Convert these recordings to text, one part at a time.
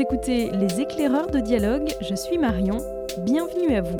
Écoutez Les éclaireurs de dialogue, je suis Marion, bienvenue à vous.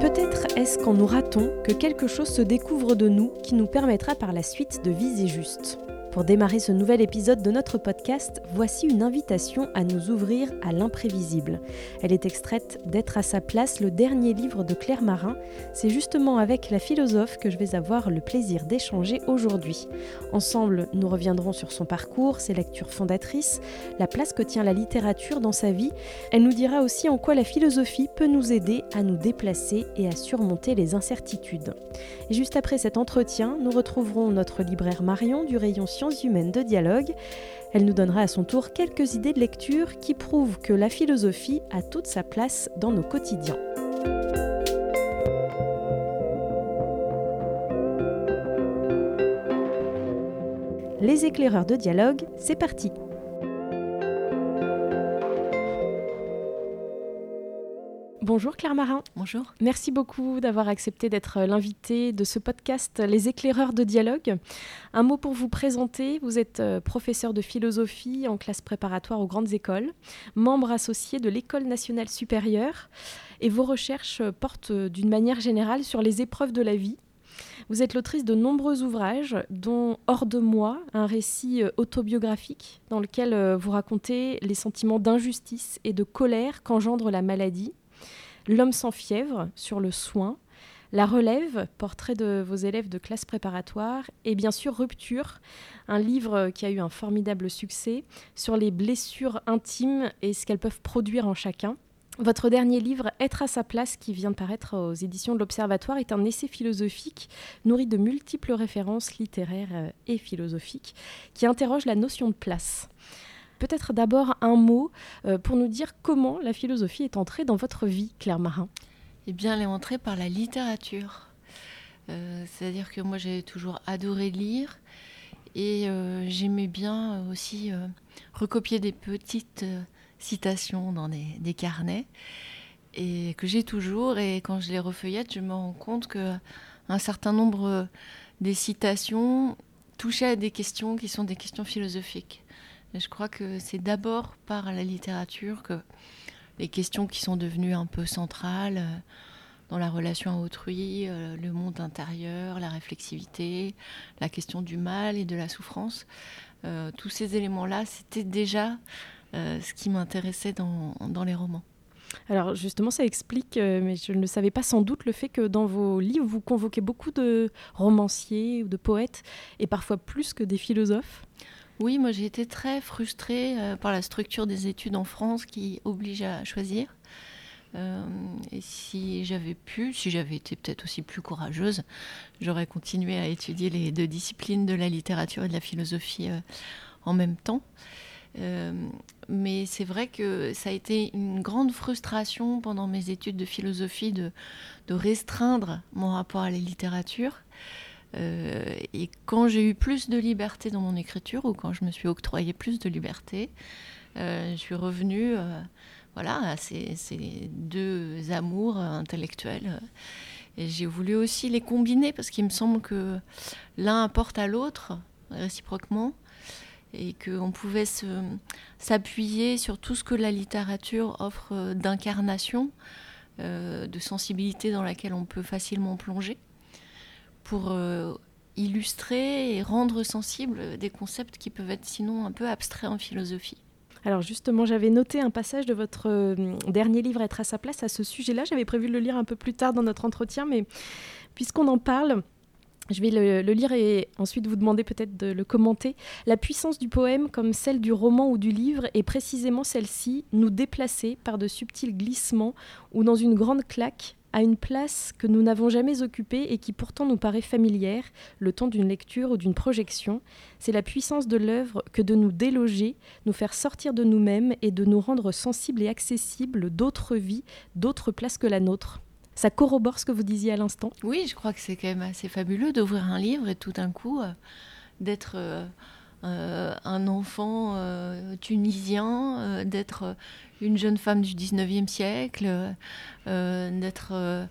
Peut-être est-ce qu'en nous ratons que quelque chose se découvre de nous qui nous permettra par la suite de viser juste. Pour démarrer ce nouvel épisode de notre podcast, voici une invitation à nous ouvrir à l'imprévisible. Elle est extraite d'être à sa place le dernier livre de Claire Marin. C'est justement avec la philosophe que je vais avoir le plaisir d'échanger aujourd'hui. Ensemble, nous reviendrons sur son parcours, ses lectures fondatrices, la place que tient la littérature dans sa vie. Elle nous dira aussi en quoi la philosophie peut nous aider à nous déplacer et à surmonter les incertitudes. Juste après cet entretien, nous retrouverons notre libraire Marion du rayon sciences humaines de dialogue. Elle nous donnera à son tour quelques idées de lecture qui prouvent que la philosophie a toute sa place dans nos quotidiens. Les éclaireurs de dialogue, c'est parti Bonjour Claire Marin. Bonjour. Merci beaucoup d'avoir accepté d'être l'invité de ce podcast Les éclaireurs de dialogue. Un mot pour vous présenter. Vous êtes euh, professeur de philosophie en classe préparatoire aux grandes écoles, membre associé de l'École nationale supérieure et vos recherches portent euh, d'une manière générale sur les épreuves de la vie. Vous êtes l'autrice de nombreux ouvrages, dont Hors de moi, un récit euh, autobiographique dans lequel vous racontez les sentiments d'injustice et de colère qu'engendre la maladie L'homme sans fièvre sur le soin, La relève, portrait de vos élèves de classe préparatoire, et bien sûr Rupture, un livre qui a eu un formidable succès sur les blessures intimes et ce qu'elles peuvent produire en chacun. Votre dernier livre, Être à sa place, qui vient de paraître aux éditions de l'Observatoire, est un essai philosophique nourri de multiples références littéraires et philosophiques qui interroge la notion de place. Peut-être d'abord un mot euh, pour nous dire comment la philosophie est entrée dans votre vie, Claire Marin. Eh bien, elle est entrée par la littérature. Euh, c'est-à-dire que moi, j'ai toujours adoré lire et euh, j'aimais bien aussi recopier des petites citations dans des, carnets et que j'ai toujours. Et quand je les refeuillette, je me rends compte que un certain nombre des citations touchaient à des questions qui sont des questions philosophiques je crois que c'est d'abord par la littérature que les questions qui sont devenues un peu centrales euh, dans la relation à autrui, euh, le monde intérieur, la réflexivité, la question du mal et de la souffrance, euh, tous ces éléments-là, c'était déjà ce qui m'intéressait dans, dans, les romans. Alors justement, ça explique, mais je ne le savais pas sans doute, le fait que dans vos livres, vous convoquez beaucoup de romanciers ou de poètes, et parfois plus que des philosophes. Oui, moi j'ai été très frustrée euh, par la structure des études en France qui oblige à choisir. Euh, et si j'avais pu, si j'avais été peut-être aussi plus courageuse, j'aurais continué à étudier les deux disciplines de la littérature et de la philosophie euh, en même temps. mais c'est vrai que ça a été une grande frustration pendant mes études de philosophie de, de restreindre mon rapport à la littérature. Euh, et quand j'ai eu plus de liberté dans mon écriture, ou quand je me suis octroyé plus de liberté, euh, je suis revenue euh, voilà, à ces, deux amours intellectuels. Et j'ai voulu aussi les combiner parce qu'il me semble que l'un apporte à l'autre réciproquement et qu'on pouvait s'appuyer sur tout ce que la littérature offre d'incarnation, de sensibilité dans laquelle on peut facilement plonger pour euh, illustrer et rendre sensible des concepts qui peuvent être sinon un peu abstraits en philosophie. Alors justement, j'avais noté un passage de votre euh, dernier livre Être à sa place à ce sujet-là. J'avais prévu de le lire un peu plus tard dans notre entretien, mais puisqu'on en parle, je vais le, le, lire et ensuite vous demander peut-être de le commenter. La puissance du poème, comme celle du roman ou du livre, est précisément celle-ci, nous déplacer par de subtils glissements ou dans une grande claque à une place que nous n'avons jamais occupée et qui pourtant nous paraît familière, le temps d'une lecture ou d'une projection. C'est la puissance de l'œuvre que de nous déloger, nous faire sortir de nous-mêmes et de nous rendre sensibles et accessibles d'autres vies, d'autres places que la nôtre. Ça corrobore ce que vous disiez à l'instant Oui, je crois que c'est quand même assez fabuleux d'ouvrir un livre et tout d'un coup euh, d'être... Euh, euh, un enfant euh, tunisien, euh, d'être une jeune femme du 19e siècle, d'être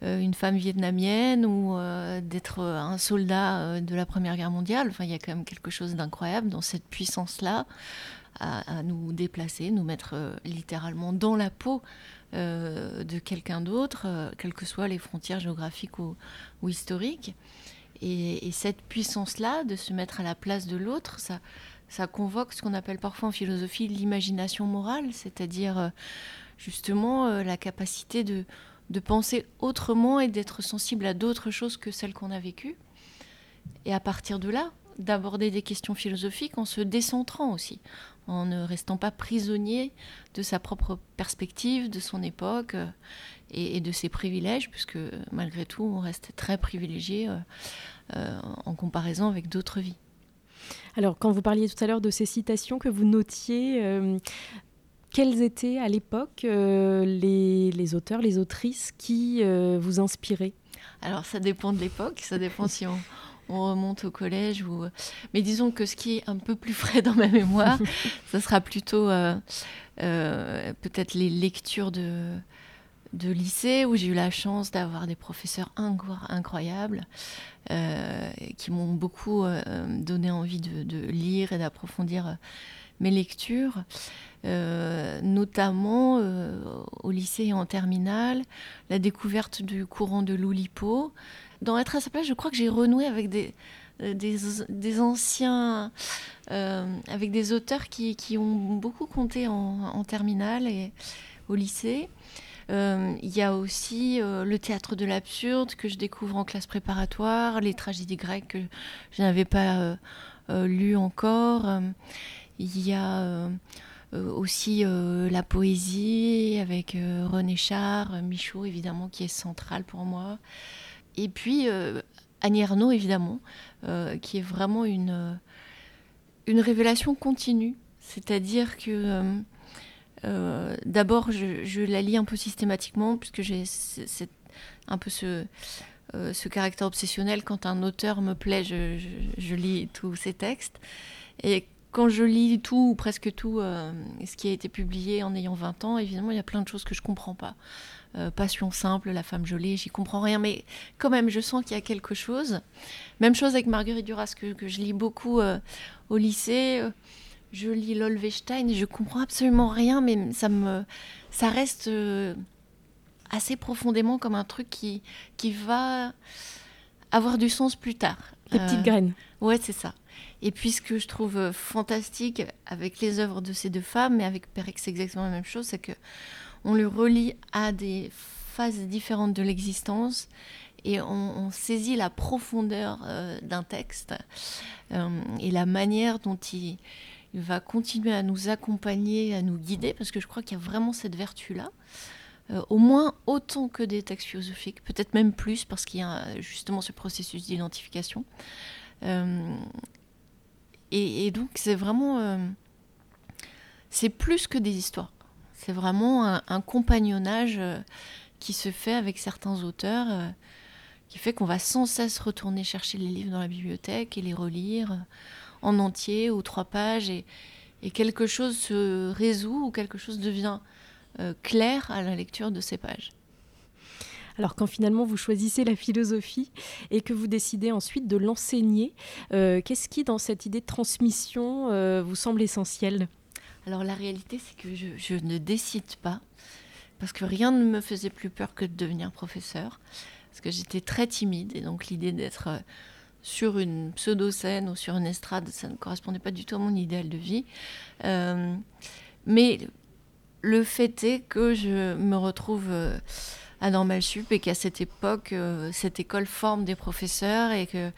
une femme vietnamienne ou d'être un soldat de la Première Guerre mondiale. Enfin, il y a quand même quelque chose d'incroyable dans cette puissance-là à, nous déplacer, nous mettre littéralement dans la peau de quelqu'un d'autre, quelles que soient les frontières géographiques ou, historiques. Et, et cette puissance-là, de se mettre à la place de l'autre, ça, ça convoque ce qu'on appelle parfois en philosophie l'imagination morale, c'est-à-dire euh, justement euh, la capacité de, de penser autrement et d'être sensible à d'autres choses que celles qu'on a vécues. Et à partir de là, d'aborder des questions philosophiques en se décentrant aussi, en ne restant pas prisonnier de sa propre perspective, de son époque euh, et, de ses privilèges, puisque malgré tout, on reste très privilégié en comparaison avec d'autres vies. Alors, quand vous parliez tout à l'heure de ces citations que vous notiez, euh, quels étaient à l'époque euh, les, auteurs, les autrices qui euh, vous inspiraient? Alors, ça dépend de l'époque, ça dépend si on, remonte au collège ou. Mais disons que ce qui est un peu plus frais dans ma mémoire, ça sera plutôt peut-être les lectures de de lycée où j'ai eu la chance d'avoir des professeurs incroyables euh, qui m'ont beaucoup euh, donné envie de, lire et d'approfondir euh, mes lectures, notamment au lycée et en terminale, la découverte du courant de l'Oulipo. Dans Être à sa place, je crois que j'ai renoué avec des, anciens, avec des auteurs qui, ont beaucoup compté en terminale et au lycée. Euh, il y a aussi euh, le théâtre de l'absurde que je découvre en classe préparatoire, les tragédies grecques que je n'avais pas euh, lues encore. Il y a aussi la poésie avec René Char, Michaud évidemment qui est central pour moi. Et puis Annie Ernaux évidemment, qui est vraiment une, une révélation continue. C'est-à-dire que euh, d'abord, je, la lis un peu systématiquement, puisque j'ai un peu ce, euh, ce, caractère obsessionnel. Quand un auteur me plaît, je, lis tous ses textes. Et quand je lis tout, ou presque tout, euh, ce qui a été publié en ayant 20 ans, évidemment, il y a plein de choses que je comprends pas. Passion simple, La femme jolie, j'y comprends rien, mais quand même, je sens qu'il y a quelque chose. Même chose avec Marguerite Duras, que je lis beaucoup au lycée je lis Lolvestein et je comprends absolument rien, mais ça me, ça reste euh, assez profondément comme un truc qui, qui va avoir du sens plus tard. Des petites euh, graines. Ouais, c'est ça. Et puis ce que je trouve euh, fantastique avec les œuvres de ces deux femmes, mais avec Perec c'est exactement la même chose, c'est que on le relie à des phases différentes de l'existence et on, saisit la profondeur d'un texte et la manière dont il, il va continuer à nous accompagner, à nous guider, parce que je crois qu'il y a vraiment cette vertu-là. Euh, au moins autant que des textes philosophiques, peut-être même plus, parce qu'il y a justement ce processus d'identification. Euh, et, donc c'est vraiment... Euh, c'est plus que des histoires. C'est vraiment un, un, compagnonnage qui se fait avec certains auteurs, qui fait qu'on va sans cesse retourner chercher les livres dans la bibliothèque et les relire en entier ou trois pages et, quelque chose se résout ou quelque chose devient euh, clair à la lecture de ces pages. Alors quand finalement vous choisissez la philosophie et que vous décidez ensuite de l'enseigner, euh, qu'est-ce qui dans cette idée de transmission euh, vous semble essentiel? Alors la réalité c'est que je, je, ne décide pas parce que rien ne me faisait plus peur que de devenir professeur parce que j'étais très timide et donc l'idée d'être sur une pseudo-scène ou sur une estrade, ça ne correspondait pas du tout à mon idéal de vie. Euh, mais le fait est que je me retrouve euh, à Normal Sup et qu'à cette époque, euh, cette école forme des professeurs et que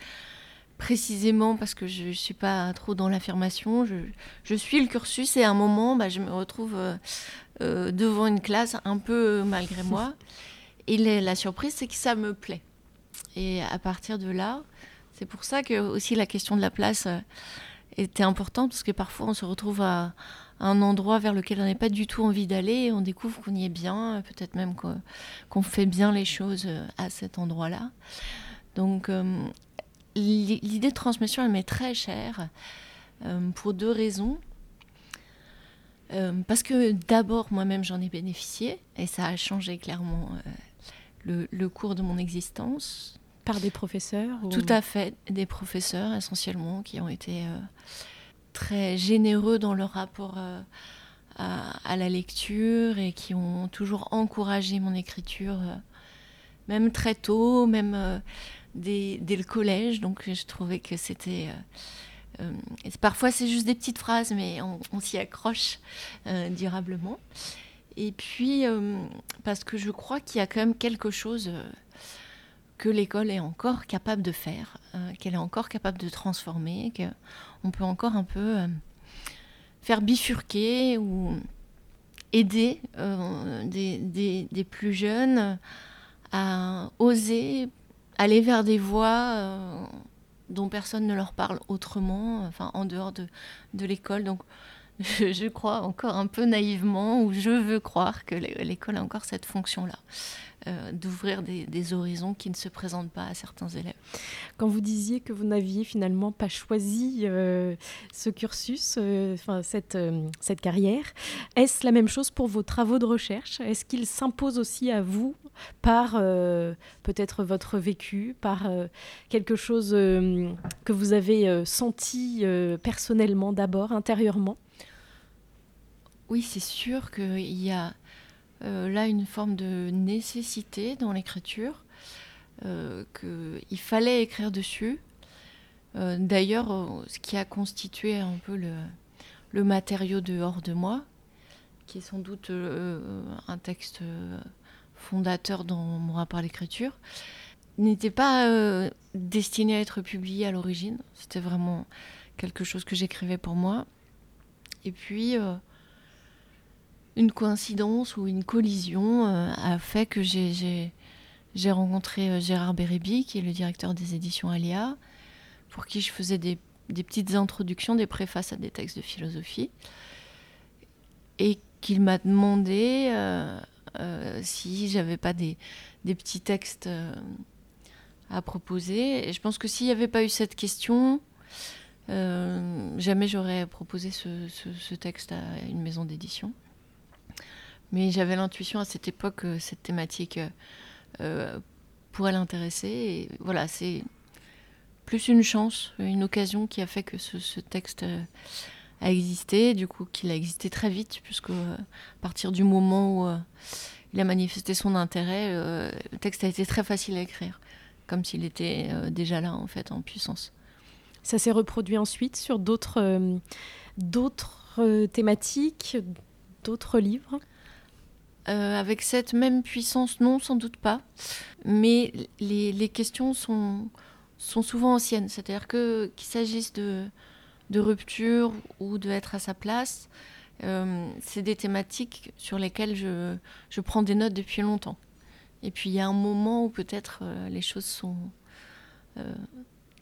précisément parce que je ne suis pas trop dans l'affirmation, je, suis le cursus et à un moment, bah, je me retrouve devant une classe un peu malgré moi. Et la surprise, c'est que ça me plaît. Et à partir de là, c'est pour ça que aussi la question de la place euh, était importante, parce que parfois on se retrouve à, un endroit vers lequel on n'a pas du tout envie d'aller, on découvre qu'on y est bien, peut-être même qu'on fait bien les choses euh, à cet endroit-là. Donc euh, l'idée de transmission, elle m'est très chère, pour deux raisons. parce que d'abord, moi-même, j'en ai bénéficié, et ça a changé clairement le, cours de mon existence. Par des professeurs Tout à fait, des professeurs essentiellement qui ont été très généreux dans leur rapport à, la lecture et qui ont toujours encouragé mon écriture, même très tôt, même dès, le collège. Donc je trouvais que c'était... Euh, euh, parfois c'est juste des petites phrases, mais on, s'y accroche euh, durablement. Et puis, parce que je crois qu'il y a quand même quelque chose que l'école est encore capable de faire, qu'elle est encore capable de transformer, qu'on peut encore un peu faire bifurquer ou aider des, des, plus jeunes à oser aller vers des voies euh, dont personne ne leur parle autrement, enfin en dehors de, de l'école. Donc je, crois encore un peu naïvement, ou je veux croire que l'école a encore cette fonction-là. Euh, d'ouvrir des, horizons qui ne se présentent pas à certains élèves. Quand vous disiez que vous n'aviez finalement pas choisi euh, ce cursus, enfin cette, cette carrière, est-ce la même chose pour vos travaux de recherche? Est-ce qu'ils s'imposent aussi à vous par euh, peut-être votre vécu, par euh, quelque chose euh, que vous avez senti personnellement d'abord, intérieurement? Oui, c'est sûr qu'il y a là une forme de nécessité dans l'écriture, qu'il fallait écrire dessus. D'ailleurs, ce qui a constitué un peu le, le matériau de Hors de moi, qui est sans doute un texte fondateur dans mon rapport à l'écriture, n'était pas euh, destiné à être publié à l'origine. C'était vraiment quelque chose que j'écrivais pour moi. Et puis, euh, une coïncidence ou une collision euh, a fait que j'ai rencontré Gérard Bérébi, qui est le directeur des éditions Alia, pour qui je faisais des, petites introductions, des préfaces à des textes de philosophie. Et qu'il m'a demandé euh, si j'avais pas des, petits textes euh, à proposer. Et je pense que s'il n'y avait pas eu cette question, euh, jamais j'aurais proposé ce, texte à une maison d'édition. Mais j'avais l'intuition à cette époque que cette thématique pourrait l'intéresser. Et voilà, c'est plus une chance, une occasion qui a fait que ce, texte a existé, du coup qu'il a existé très vite, puisque euh, à partir du moment où euh, il a manifesté son intérêt, euh, le texte a été très facile à écrire, comme s'il était déjà là en fait en puissance. Ça s'est reproduit ensuite sur d'autres thématiques, d'autres livres? Avec cette même puissance, non, sans doute pas. Mais les, questions sont, sont souvent anciennes. C'est-à-dire que qu'il s'agisse de, de rupture ou de être à sa place, euh, c'est des thématiques sur lesquelles je, je, prends des notes depuis longtemps. Et puis il y a un moment où peut-être euh, les choses sont euh,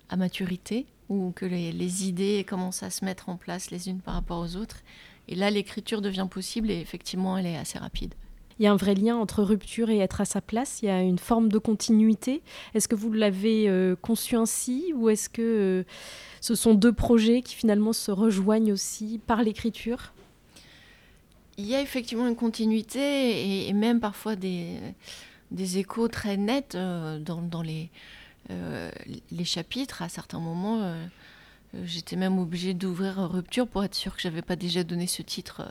à maturité, ou que les, les, idées commencent à se mettre en place les unes par rapport aux autres. Et là, l'écriture devient possible et effectivement, elle est assez rapide. Il y a un vrai lien entre rupture et être à sa place? Il y a une forme de continuité? Est-ce que vous l'avez conçu ainsi? Ou est-ce que ce sont deux projets qui finalement se rejoignent aussi par l'écriture? Il y a effectivement une continuité et, même parfois des, échos très nets euh, dans, les, euh, chapitres. À certains moments, euh, j'étais même obligée d'ouvrir Rupture pour être sûre que j'avais pas déjà donné ce titre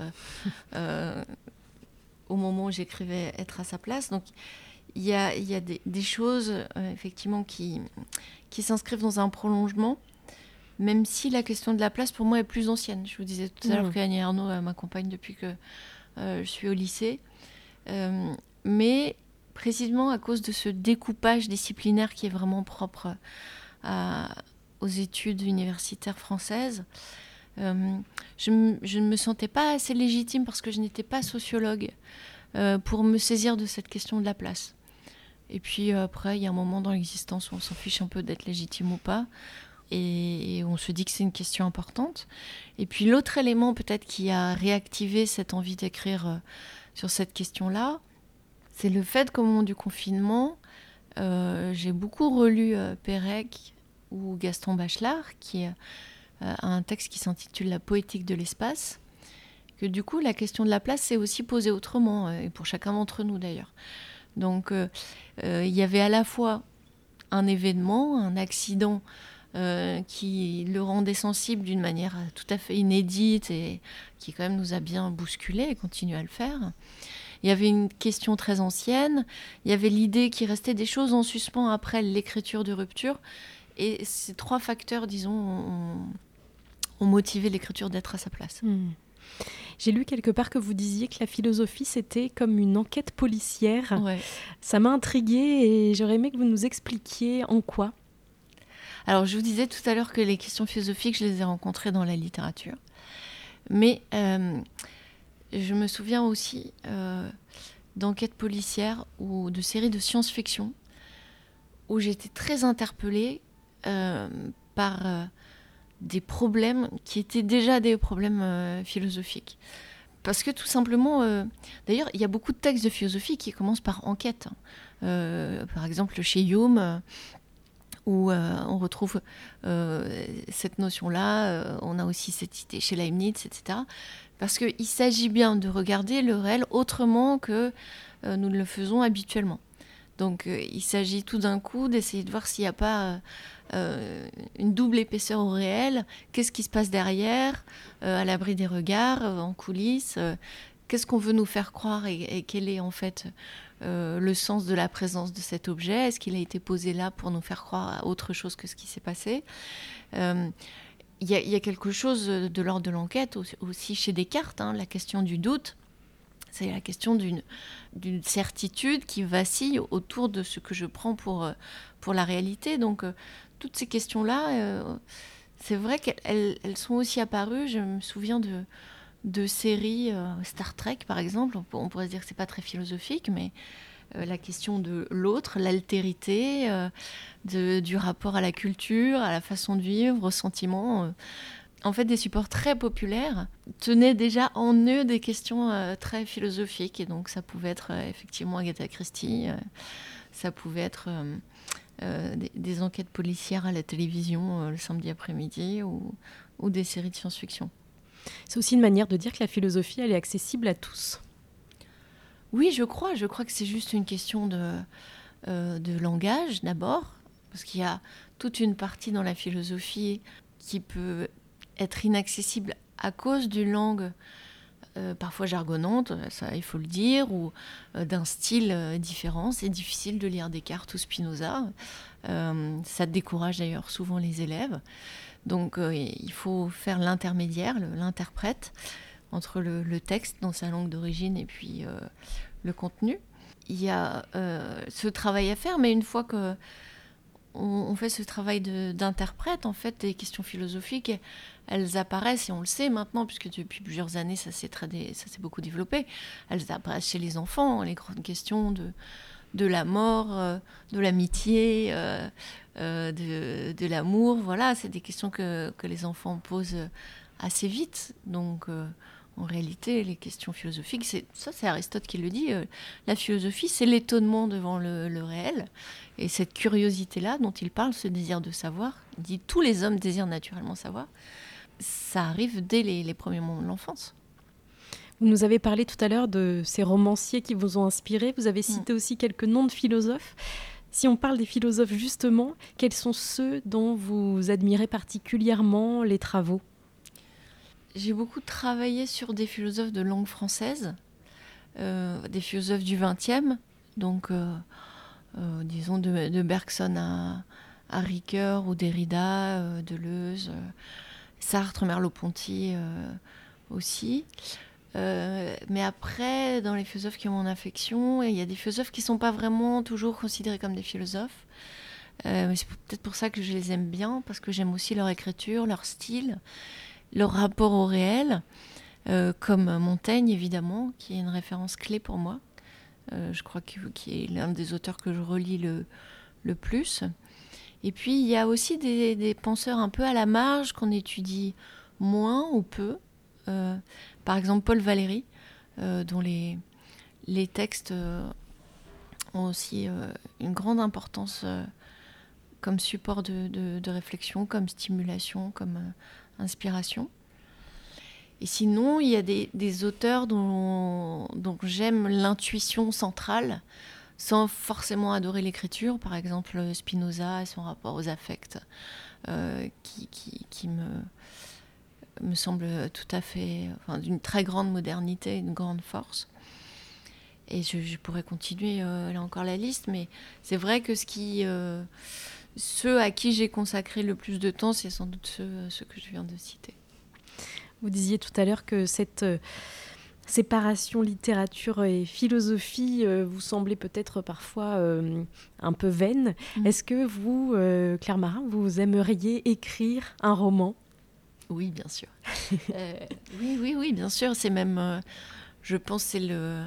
au moment où j'écrivais Être à sa place. Donc il y a, y a des, des choses effectivement qui, qui s'inscrivent dans un prolongement même si la question de la place pour moi est plus ancienne. Je vous disais tout à l'heure mmh. que Arnaud m'accompagne depuis que euh, je suis au lycée. Euh, mais précisément à cause de ce découpage disciplinaire qui est vraiment propre aux études universitaires françaises, euh, je, ne me sentais pas assez légitime parce que je n'étais pas sociologue pour me saisir de cette question de la place. Et puis après, il y a un moment dans l'existence où on s'en fiche un peu d'être légitime ou pas et, on se dit que c'est une question importante. Et puis l'autre élément peut-être qui a réactivé cette envie d'écrire euh, sur cette question-là, c'est le fait qu'au moment du confinement, euh, j'ai beaucoup relu euh, Pérec ou Gaston Bachelard, qui a un texte qui s'intitule La poétique de l'espace, que du coup la question de la place s'est aussi posée autrement, et pour chacun d'entre nous d'ailleurs. Donc il y avait à la fois un événement, un accident qui le rendait sensible d'une manière tout à fait inédite et qui quand même nous a bien bousculé et continue à le faire. Il y avait une question très ancienne, il y avait l'idée qu'il restait des choses en suspens après l'écriture de rupture. Et ces trois facteurs, disons, ont, motivé l'écriture d'être à sa place. Hmm. J'ai lu quelque part que vous disiez que la philosophie, c'était comme une enquête policière. Ça m'a intriguée et j'aurais aimé que vous nous expliquiez en quoi. Alors, je vous disais tout à l'heure que les questions philosophiques, je les ai rencontrées dans la littérature. Mais euh, je me souviens aussi euh, d'enquêtes policières ou de séries de science-fiction où j'étais très interpellée euh, par des problèmes qui étaient déjà des problèmes philosophiques. Parce que tout simplement, d'ailleurs, il y a beaucoup de textes de philosophie qui commencent par enquête. Hein. par exemple, chez Hume, où on retrouve cette notion-là. on a aussi cette idée chez Leibniz, etc. Parce qu'il s'agit bien de regarder le réel autrement que euh, nous le faisons habituellement. Donc euh, il s'agit tout d'un coup d'essayer de voir s'il n'y a pas euh, une double épaisseur au réel, qu'est-ce qui se passe derrière, à l'abri des regards, en coulisses, qu'est-ce qu'on veut nous faire croire et, quel est en fait le sens de la présence de cet objet, est-ce qu'il a été posé là pour nous faire croire à autre chose que ce qui s'est passé? Il y, a quelque chose de l'ordre de l'enquête aussi chez Descartes, hein, la question du doute. C'est la question d'une certitude qui vacille autour de ce que je prends pour, euh, pour la réalité. Donc, euh, toutes ces questions-là, euh, c'est vrai qu'elles sont aussi apparues. Je me souviens de, de séries, Star Trek par exemple, on, pourrait se dire que c'est pas très philosophique, mais la question de l'autre, l'altérité, du rapport à la culture, à la façon de vivre, au sentiment. En fait, des supports très populaires tenaient déjà en eux des questions très philosophiques. Et donc, ça pouvait être effectivement Agatha Christie, ça pouvait être des, enquêtes policières à la télévision le samedi après-midi ou, ou des séries de science-fiction. C'est aussi une manière de dire que la philosophie, elle est accessible à tous. Oui, je crois. Je crois que c'est juste une question de, euh, de langage d'abord, parce qu'il y a toute une partie dans la philosophie qui peut être inaccessible à cause d'une langue euh, parfois jargonnante, ça il faut le dire, ou euh, d'un style différent. C'est difficile de lire Descartes ou Spinoza. ça décourage d'ailleurs souvent les élèves. Donc il faut faire l'intermédiaire, l'interprète entre le, texte dans sa langue d'origine et puis euh, le contenu. Il y a euh, ce travail à faire, mais une fois que on, fait ce travail d'interprète, en fait, des questions philosophiques, elles apparaissent, et on le sait maintenant, puisque depuis plusieurs années, ça s'est beaucoup développé, elles apparaissent chez les enfants, les grandes questions de, la mort, euh, de l'amitié, de, de l'amour, voilà, c'est des questions que, que, les enfants posent assez vite. Donc, en réalité, les questions philosophiques, c'est ça, c'est Aristote qui le dit. Euh, la philosophie, c'est l'étonnement devant le, réel, et cette curiosité-là dont il parle, ce désir de savoir. Il dit tous les hommes désirent naturellement savoir. Ça arrive dès les, premiers moments de l'enfance. Vous nous avez parlé tout à l'heure de ces romanciers qui vous ont inspiré. Vous avez cité mm. aussi quelques noms de philosophes. Si on parle des philosophes justement, quels sont ceux dont vous admirez particulièrement les travaux? J'ai beaucoup travaillé sur des philosophes de langue française, euh, des philosophes du XXe, donc euh, euh, disons de, Bergson à, Ricoeur ou Derrida, Deleuze, Sartre, Merleau-Ponty aussi. mais après, dans les philosophes qui ont mon affection, il y a des philosophes qui ne sont pas vraiment toujours considérés comme des philosophes. c'est peut-être pour ça que je les aime bien, parce que j'aime aussi leur écriture, leur style leur rapport au réel, euh, comme Montaigne évidemment, qui est une référence clé pour moi. Euh, je crois qu'il est l'un des auteurs que je relis le, le, plus. Et puis il y a aussi des, penseurs un peu à la marge qu'on étudie moins ou peu. Euh, par exemple Paul Valéry, dont les, les textes ont aussi une grande importance comme support de, de, de, réflexion, comme stimulation, comme inspiration. Et sinon, il y a des, auteurs dont, j'aime l'intuition centrale, sans forcément adorer l'écriture. Par exemple, Spinoza et son rapport aux affects, qui, qui, me, me semble tout à fait, d'une très grande modernité, une grande force. Et je, pourrais continuer là encore la liste, mais c'est vrai que ce qui, ceux à qui j'ai consacré le plus de temps, c'est sans doute ceux, que je viens de citer. Vous disiez tout à l'heure que cette euh, séparation littérature et philosophie euh, vous semblait peut-être parfois euh, un peu vaine. Mm. Est-ce que vous, Claire Marin, vous aimeriez écrire un roman? Oui, bien sûr. oui, oui, oui, bien sûr. C'est même, je pense, c'est le,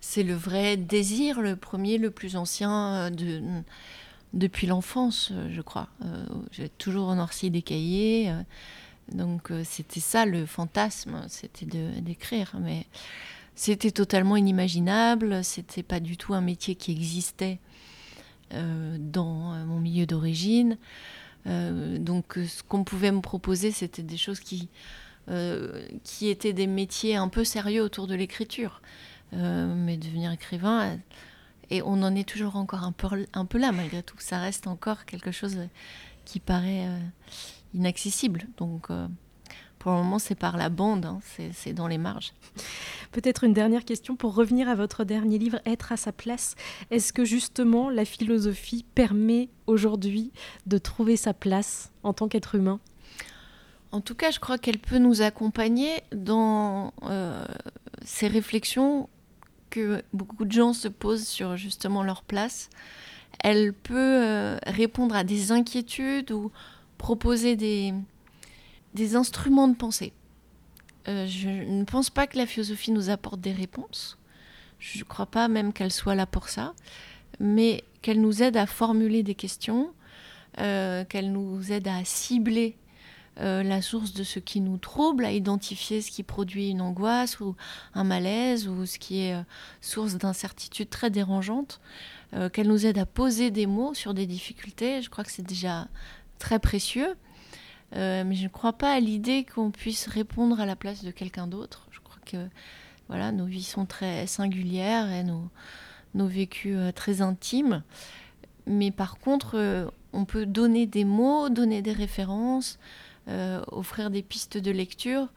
c'est le vrai désir, le premier, le plus ancien de depuis l'enfance, euh, je crois. Euh, j'ai toujours noirci des cahiers. Euh, donc c'était ça le fantasme, c'était d'écrire. Mais c'était totalement inimaginable. C'était pas du tout un métier qui existait dans mon milieu d'origine. donc ce qu'on pouvait me proposer, c'était des choses qui, qui étaient des métiers un peu sérieux autour de l'écriture. mais devenir écrivain, et on en est toujours encore un peu, un peu là malgré tout. Ça reste encore quelque chose qui paraît euh, inaccessible. Donc euh, pour le moment, c'est par la bande, hein. c'est dans les marges. Peut-être une dernière question pour revenir à votre dernier livre, Être à sa place. Est-ce que justement la philosophie permet aujourd'hui de trouver sa place en tant qu'être humain? En tout cas, je crois qu'elle peut nous accompagner dans euh, ces réflexions que beaucoup de gens se posent sur justement leur place. Elle peut euh, répondre à des inquiétudes ou proposer des, des instruments de pensée. Euh, je ne pense pas que la philosophie nous apporte des réponses. Je ne crois pas même qu'elle soit là pour ça, mais qu'elle nous aide à formuler des questions, euh, qu'elle nous aide à cibler euh, la source de ce qui nous trouble, à identifier ce qui produit une angoisse ou un malaise ou ce qui est euh, source d'incertitude très dérangeante, euh, qu'elle nous aide à poser des mots sur des difficultés. Je crois que c'est déjà très précieux. mais je ne crois pas à l'idée qu'on puisse répondre à la place de quelqu'un d'autre. Je crois que voilà, nos vies sont très singulières et nos, nos vécus très intimes. Mais par contre, on peut donner des mots, donner des références, offrir des pistes de lecture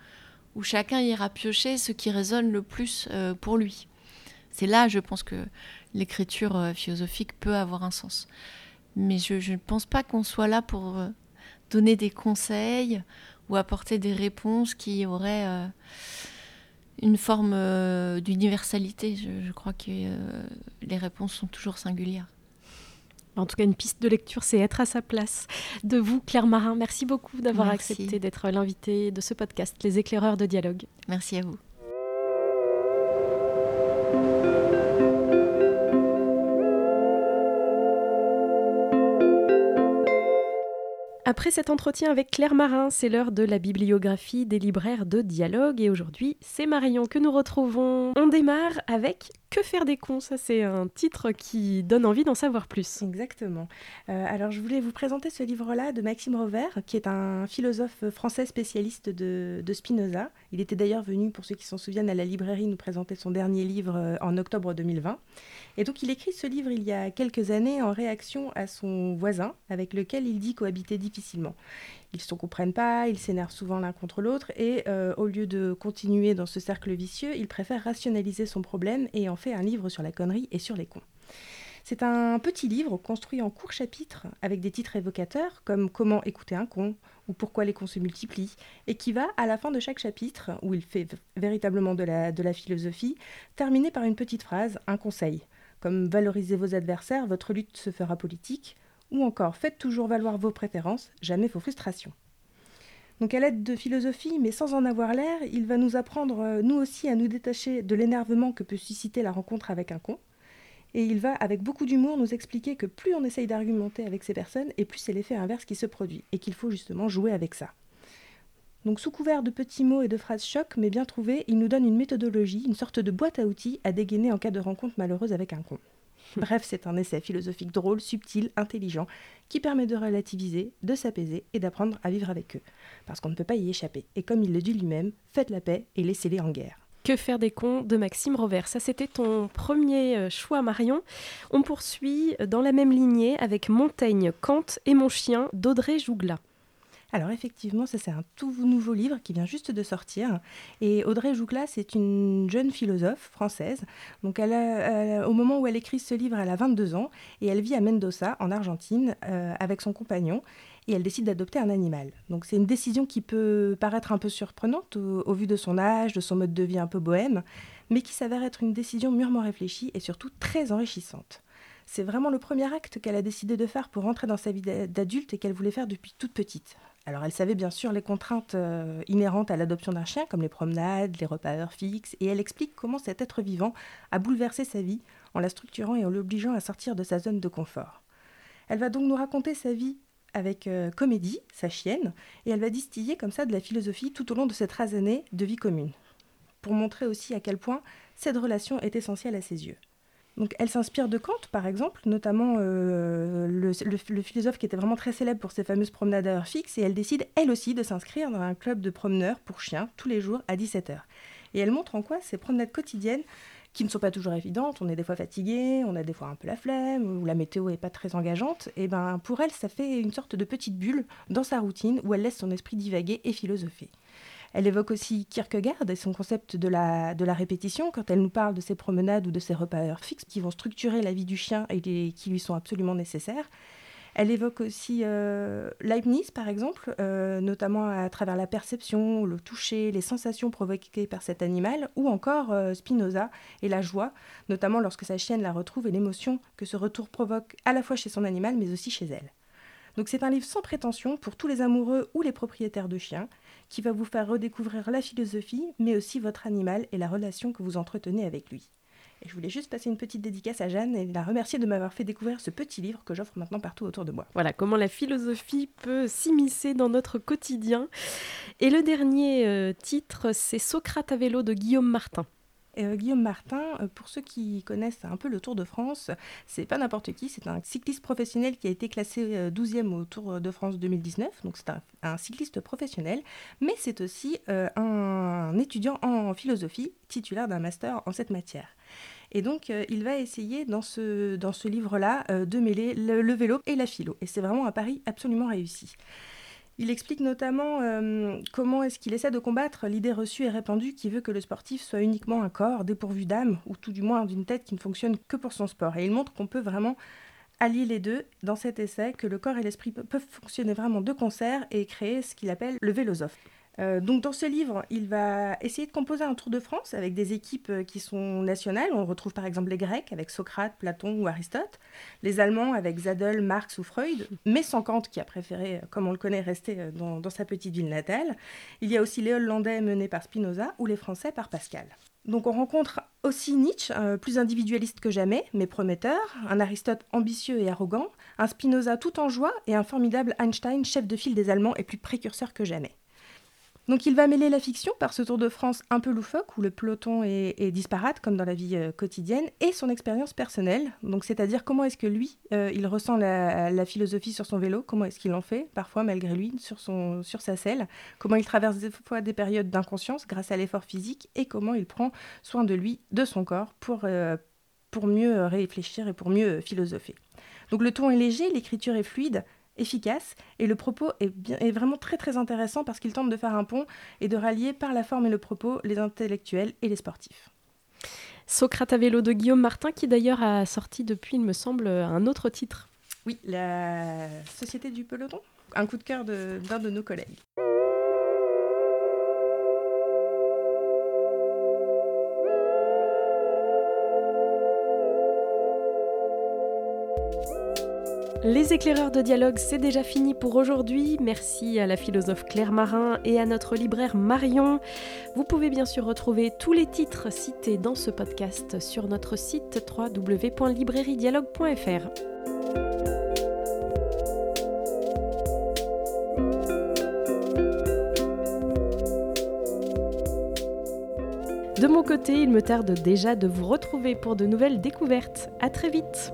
où chacun ira piocher ce qui résonne le plus euh, pour lui. C'est là, je pense que l'écriture euh, philosophique peut avoir un sens. Mais je ne pense pas qu'on soit là pour donner des conseils ou apporter des réponses qui auraient une forme d'universalité. Je, crois que les réponses sont toujours singulières. En tout cas, une piste de lecture, c'est être à sa place. De vous, Claire Marin, merci beaucoup d'avoir accepté d'être l'invité de ce podcast, Les éclaireurs de dialogue. Merci à vous. Après cet entretien avec Claire Marin, c'est l'heure de la bibliographie des libraires de dialogue et aujourd'hui c'est Marion que nous retrouvons. On démarre avec que faire des cons? Ça, c'est un titre qui donne envie d'en savoir plus. Exactement. Euh, alors, je voulais vous présenter ce livre-là de Maxime Rovert, qui est un philosophe français spécialiste de, Spinoza. Il était d'ailleurs venu, pour ceux qui s'en souviennent, à la librairie nous présenter son dernier livre euh, en octobre 2020. Et donc, il écrit ce livre il y a quelques années en réaction à son voisin, avec lequel il dit cohabiter difficilement ils ne se comprennent pas, ils s'énervent souvent l'un contre l'autre, et euh, au lieu de continuer dans ce cercle vicieux, il préfère rationaliser son problème et en fait un livre sur la connerie et sur les cons. C'est un petit livre construit en courts chapitres avec des titres évocateurs comme Comment écouter un con ou Pourquoi les cons se multiplient et qui va, à la fin de chaque chapitre, où il fait véritablement de la, de la philosophie, terminer par une petite phrase, un conseil, comme Valorisez vos adversaires, votre lutte se fera politique, ou encore faites toujours valoir vos préférences, jamais vos frustrations. Donc à l'aide de philosophie, mais sans en avoir l'air, il va nous apprendre, euh, nous aussi, à nous détacher de l'énervement que peut susciter la rencontre avec un con. Et il va, avec beaucoup d'humour, nous expliquer que plus on essaye d'argumenter avec ces personnes, et plus c'est l'effet inverse qui se produit, et qu'il faut justement jouer avec ça. Donc sous couvert de petits mots et de phrases chocs, mais bien trouvées, il nous donne une méthodologie, une sorte de boîte à outils à dégainer en cas de rencontre malheureuse avec un con. Bref, c'est un essai philosophique drôle, subtil, intelligent, qui permet de relativiser, de s'apaiser et d'apprendre à vivre avec eux. Parce qu'on ne peut pas y échapper. Et comme il le dit lui-même, faites la paix et laissez-les en guerre. Que faire des cons de Maxime Rovert. Ça, c'était ton premier euh, choix, Marion. On poursuit dans la même lignée avec Montaigne, Kant et mon chien d'Audrey Jougla. Alors effectivement, ça c'est un tout nouveau livre qui vient juste de sortir. Et Audrey Jougla, c'est une jeune philosophe française. Donc au moment où elle écrit ce livre, elle a 22 ans et elle vit à Mendoza, en Argentine, euh, avec son compagnon. Et elle décide d'adopter un animal. Donc c'est une décision qui peut paraître un peu surprenante au, au, vu de son âge, de son mode de vie un peu bohème, mais qui s'avère être une décision mûrement réfléchie et surtout très enrichissante. C'est vraiment le premier acte qu'elle a décidé de faire pour rentrer dans sa vie d'adulte et qu'elle voulait faire depuis toute petite. Alors elle savait bien sûr les contraintes euh, inhérentes à l'adoption d'un chien, comme les promenades, les repas à et elle explique comment cet être vivant a bouleversé sa vie en la structurant et en l'obligeant à sortir de sa zone de confort. Elle va donc nous raconter sa vie avec euh, Comédie, sa chienne, et elle va distiller comme ça de la philosophie tout au long de cette 13 années de vie commune, pour montrer aussi à quel point cette relation est essentielle à ses yeux. Donc, elle s'inspire de Kant, par exemple, notamment euh, le, philosophe qui était vraiment très célèbre pour ses fameuses promenades à heure fixe, et elle décide, elle aussi, de s'inscrire dans un club de promeneurs pour chiens tous les jours à 17h. Et elle montre en quoi ces promenades quotidiennes, qui ne sont pas toujours évidentes, on est des fois fatigué, on a des fois un peu la flemme, ou la météo n'est pas très engageante, et ben pour elle, ça fait une sorte de petite bulle dans sa routine où elle laisse son esprit divaguer et philosopher. Elle évoque aussi Kierkegaard et son concept de la, de la répétition quand elle nous parle de ses promenades ou de ses repas à heure fixe qui vont structurer la vie du chien et qui lui sont absolument nécessaires. Elle évoque aussi euh, Leibniz, par exemple, euh, notamment à travers la perception, le toucher, les sensations provoquées par cet animal, ou encore euh, Spinoza et la joie, notamment lorsque sa chienne la retrouve et l'émotion que ce retour provoque à la fois chez son animal, mais aussi chez elle. Donc c'est un livre sans prétention pour tous les amoureux ou les propriétaires de chiens, qui va vous faire redécouvrir la philosophie, mais aussi votre animal et la relation que vous entretenez avec lui. Et je voulais juste passer une petite dédicace à Jeanne et la remercier de m'avoir fait découvrir ce petit livre que j'offre maintenant partout autour de moi. Voilà, comment la philosophie peut s'immiscer dans notre quotidien. Et le dernier euh, titre, c'est Socrate à vélo de Guillaume Martin. Euh, Guillaume Martin, euh, pour ceux qui connaissent un peu le Tour de France, c'est pas n'importe qui, c'est un cycliste professionnel qui a été classé 12e euh, au Tour de France 2019, donc c'est un, cycliste professionnel, mais c'est aussi un, étudiant en philosophie titulaire d'un master en cette matière. Et donc, il va essayer dans ce, dans ce livre-là de mêler le, vélo et la philo. Et c'est vraiment un pari absolument réussi. Il explique notamment euh, comment est-ce qu'il essaie de combattre l'idée reçue et répandue qui veut que le sportif soit uniquement un corps dépourvu d'âme, ou tout du moins d'une tête qui ne fonctionne que pour son sport. Et il montre qu'on peut vraiment allier les deux dans cet essai, que le corps et l'esprit peuvent fonctionner vraiment de concert et créer ce qu'il appelle le vélosophe. Euh, donc dans ce livre, il va essayer de composer un Tour de France avec des équipes euh, qui sont nationales. On retrouve par exemple les Grecs avec Socrate, Platon ou Aristote, les Allemands avec Zadel, Marx ou Freud, mais sans Kant qui a préféré, euh, comme on le connaît, rester dans, sa petite ville natale. Il y a aussi les Hollandais menés par Spinoza ou les Français par Pascal. Donc on rencontre aussi Nietzsche, plus individualiste que jamais, mais prometteur, un Aristote ambitieux et arrogant, un Spinoza tout en joie et un formidable Einstein, chef de file des Allemands et plus précurseur que jamais. Donc il va mêler la fiction par ce Tour de France un peu loufoque où le peloton est, disparate comme dans la vie euh, quotidienne et son expérience personnelle. Donc c'est-à-dire comment est-ce que lui euh, il ressent la, philosophie sur son vélo, comment est-ce qu'il en fait parfois malgré lui sur son sur sa selle, comment il traverse des des périodes d'inconscience grâce à l'effort physique et comment il prend soin de lui, de son corps pour euh, pour mieux réfléchir et pour mieux philosopher. Donc le ton est léger, l'écriture est fluide, efficace et le propos est, bien, est vraiment très très intéressant parce qu'il tente de faire un pont et de rallier par la forme et le propos les intellectuels et les sportifs. Socrate à vélo de Guillaume Martin qui d'ailleurs a sorti depuis, il me semble, un autre titre. Oui, la Société du peloton, un coup de cœur d'un de nos collègues. Les éclaireurs de dialogue, c'est déjà fini pour aujourd'hui. Merci à la philosophe Claire Marin et à notre libraire Marion. Vous pouvez bien sûr retrouver tous les titres cités dans ce podcast sur notre site www.librairiedialogue.fr. De mon côté, il me tarde déjà de vous retrouver pour de nouvelles découvertes. À très vite!